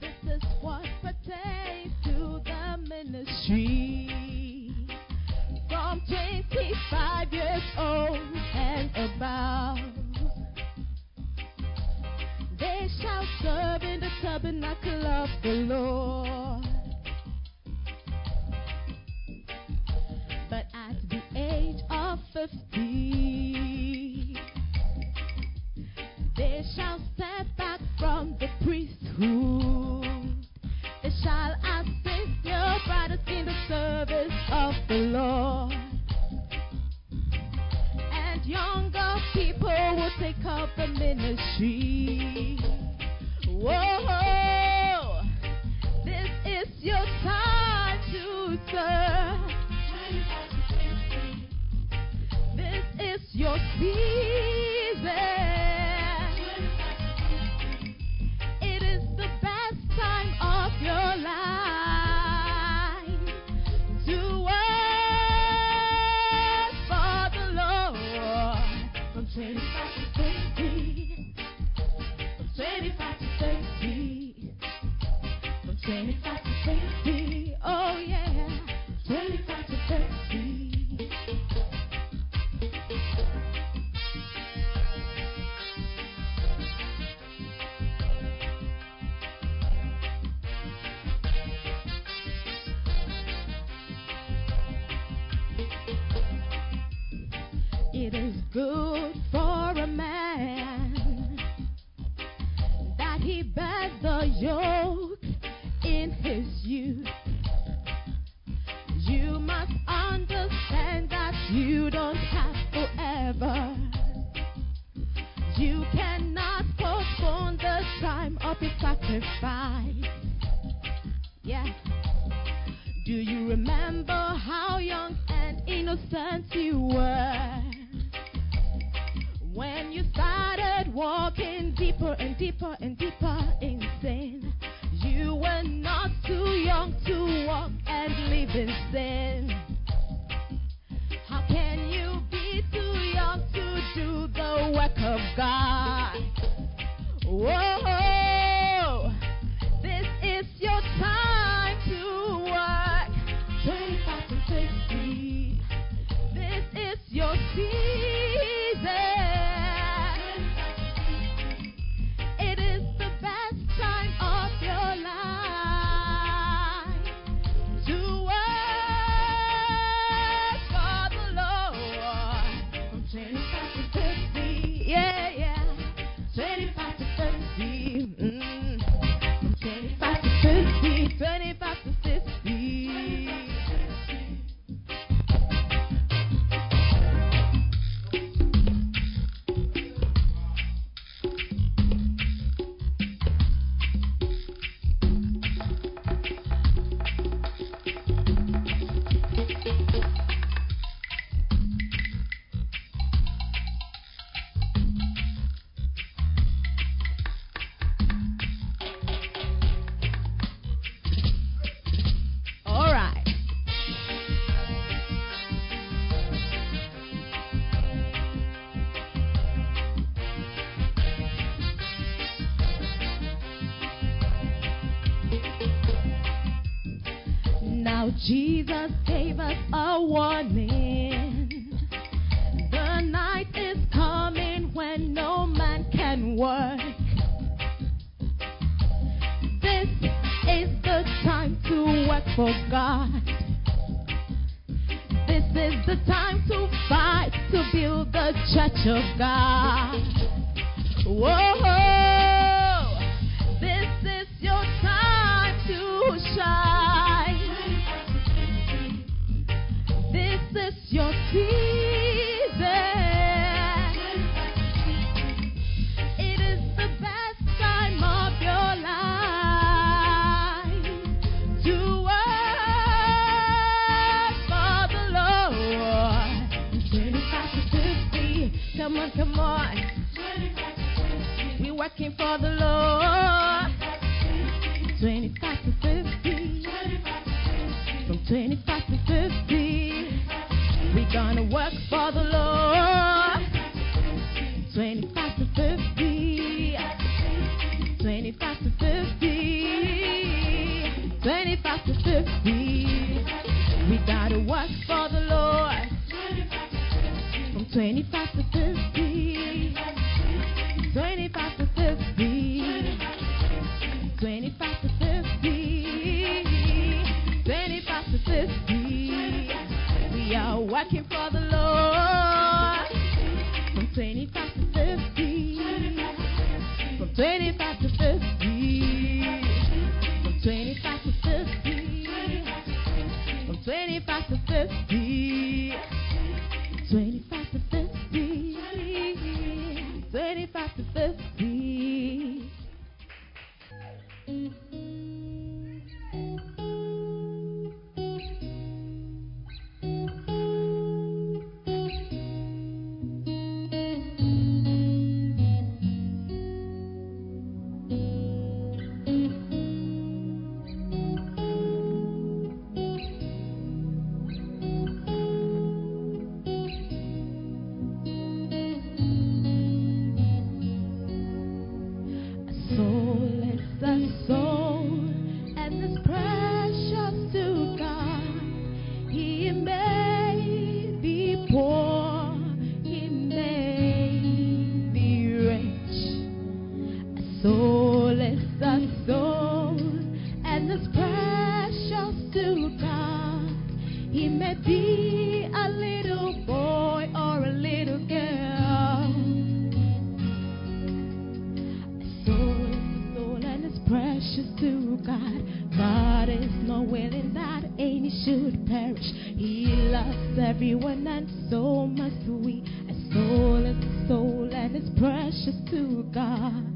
This is what pertains to the ministry. From 25 years old and above, they shall serve in the tabernacle of the Lord. But at the age of 50, younger people will take up the ministry. Whoa, this is your time to serve. This is your season. It is good for a man that he bears the yoke in his youth. You must understand that you don't have forever. You cannot postpone the time of your sacrifice. Yeah. Do you remember how young and innocent you were? You started walking deeper and deeper and deeper Jesus gave us a warning. The night is coming when no man can work. This is the time to work for God. This is the time to fight to build the church of God. Whoa, 21. We working for the Lord. 25 to 50. From 25 to 50. We gonna work for the Lord. 25 to 50. 25 to 50. 25 to 50. We gotta work for the Lord. 25 to 50. Working for the Lord. From 25 to 50. From 25 to 50. From 25 to 50. From 25 to 50. Precious to God. God is not willing that any should perish. He loves everyone and so must we. A soul is a soul and it's precious to God.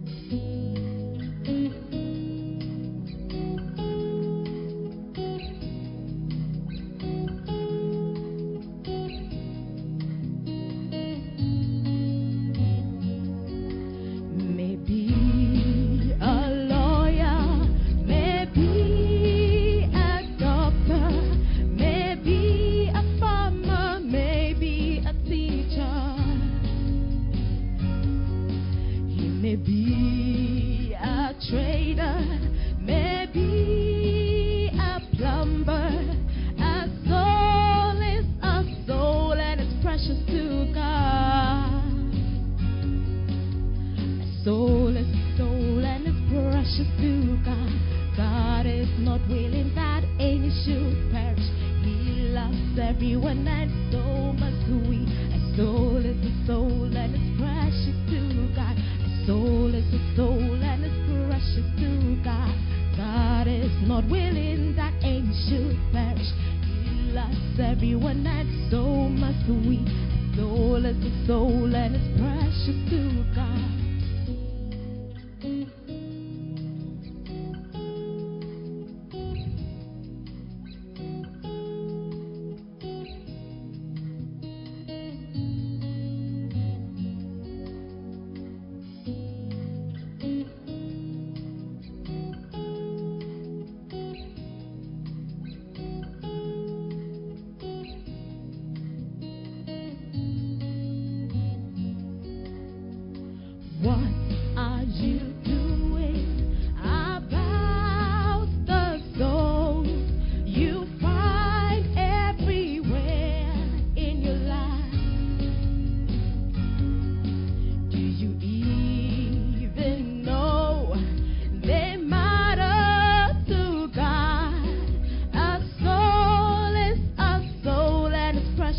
Everyone and so must we. A soul is a soul Not willing that any should perish. He loves everyone and so must we. A soul is a soul and it's precious to God.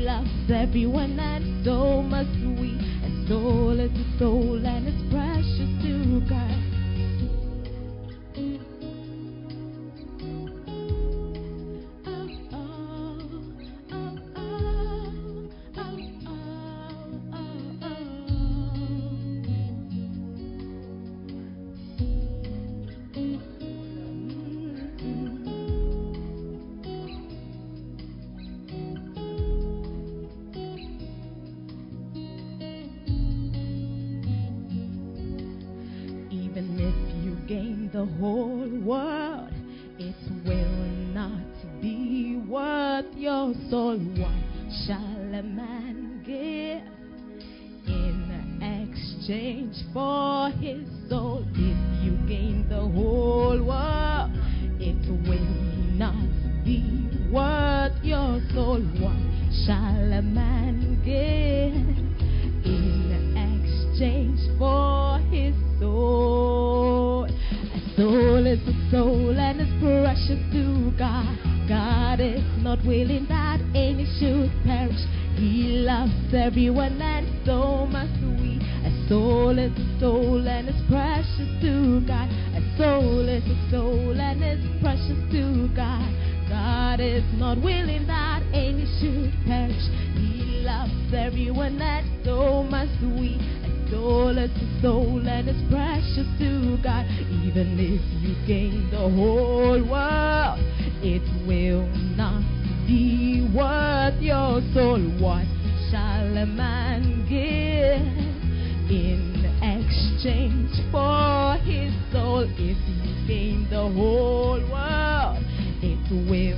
Loves everyone, and so must we. And soul is a soul, and it's precious the whole world, it will not be worth your soul. What shall a man give in exchange for his soul? If you gain the whole world, it will not be worth your soul. What shall a man give? Soul and it's precious to God. God is not willing that any should perish. He loves everyone and so must we. A soul is a soul and it's precious to God. A soul is a soul and it's precious to God. God is not willing that any should perish. He loves everyone and so must we. A soul and it's precious to God. Even if you gain the whole world, it will not be worth your soul. What shall a man give in exchange for his soul? If you gain the whole world, it will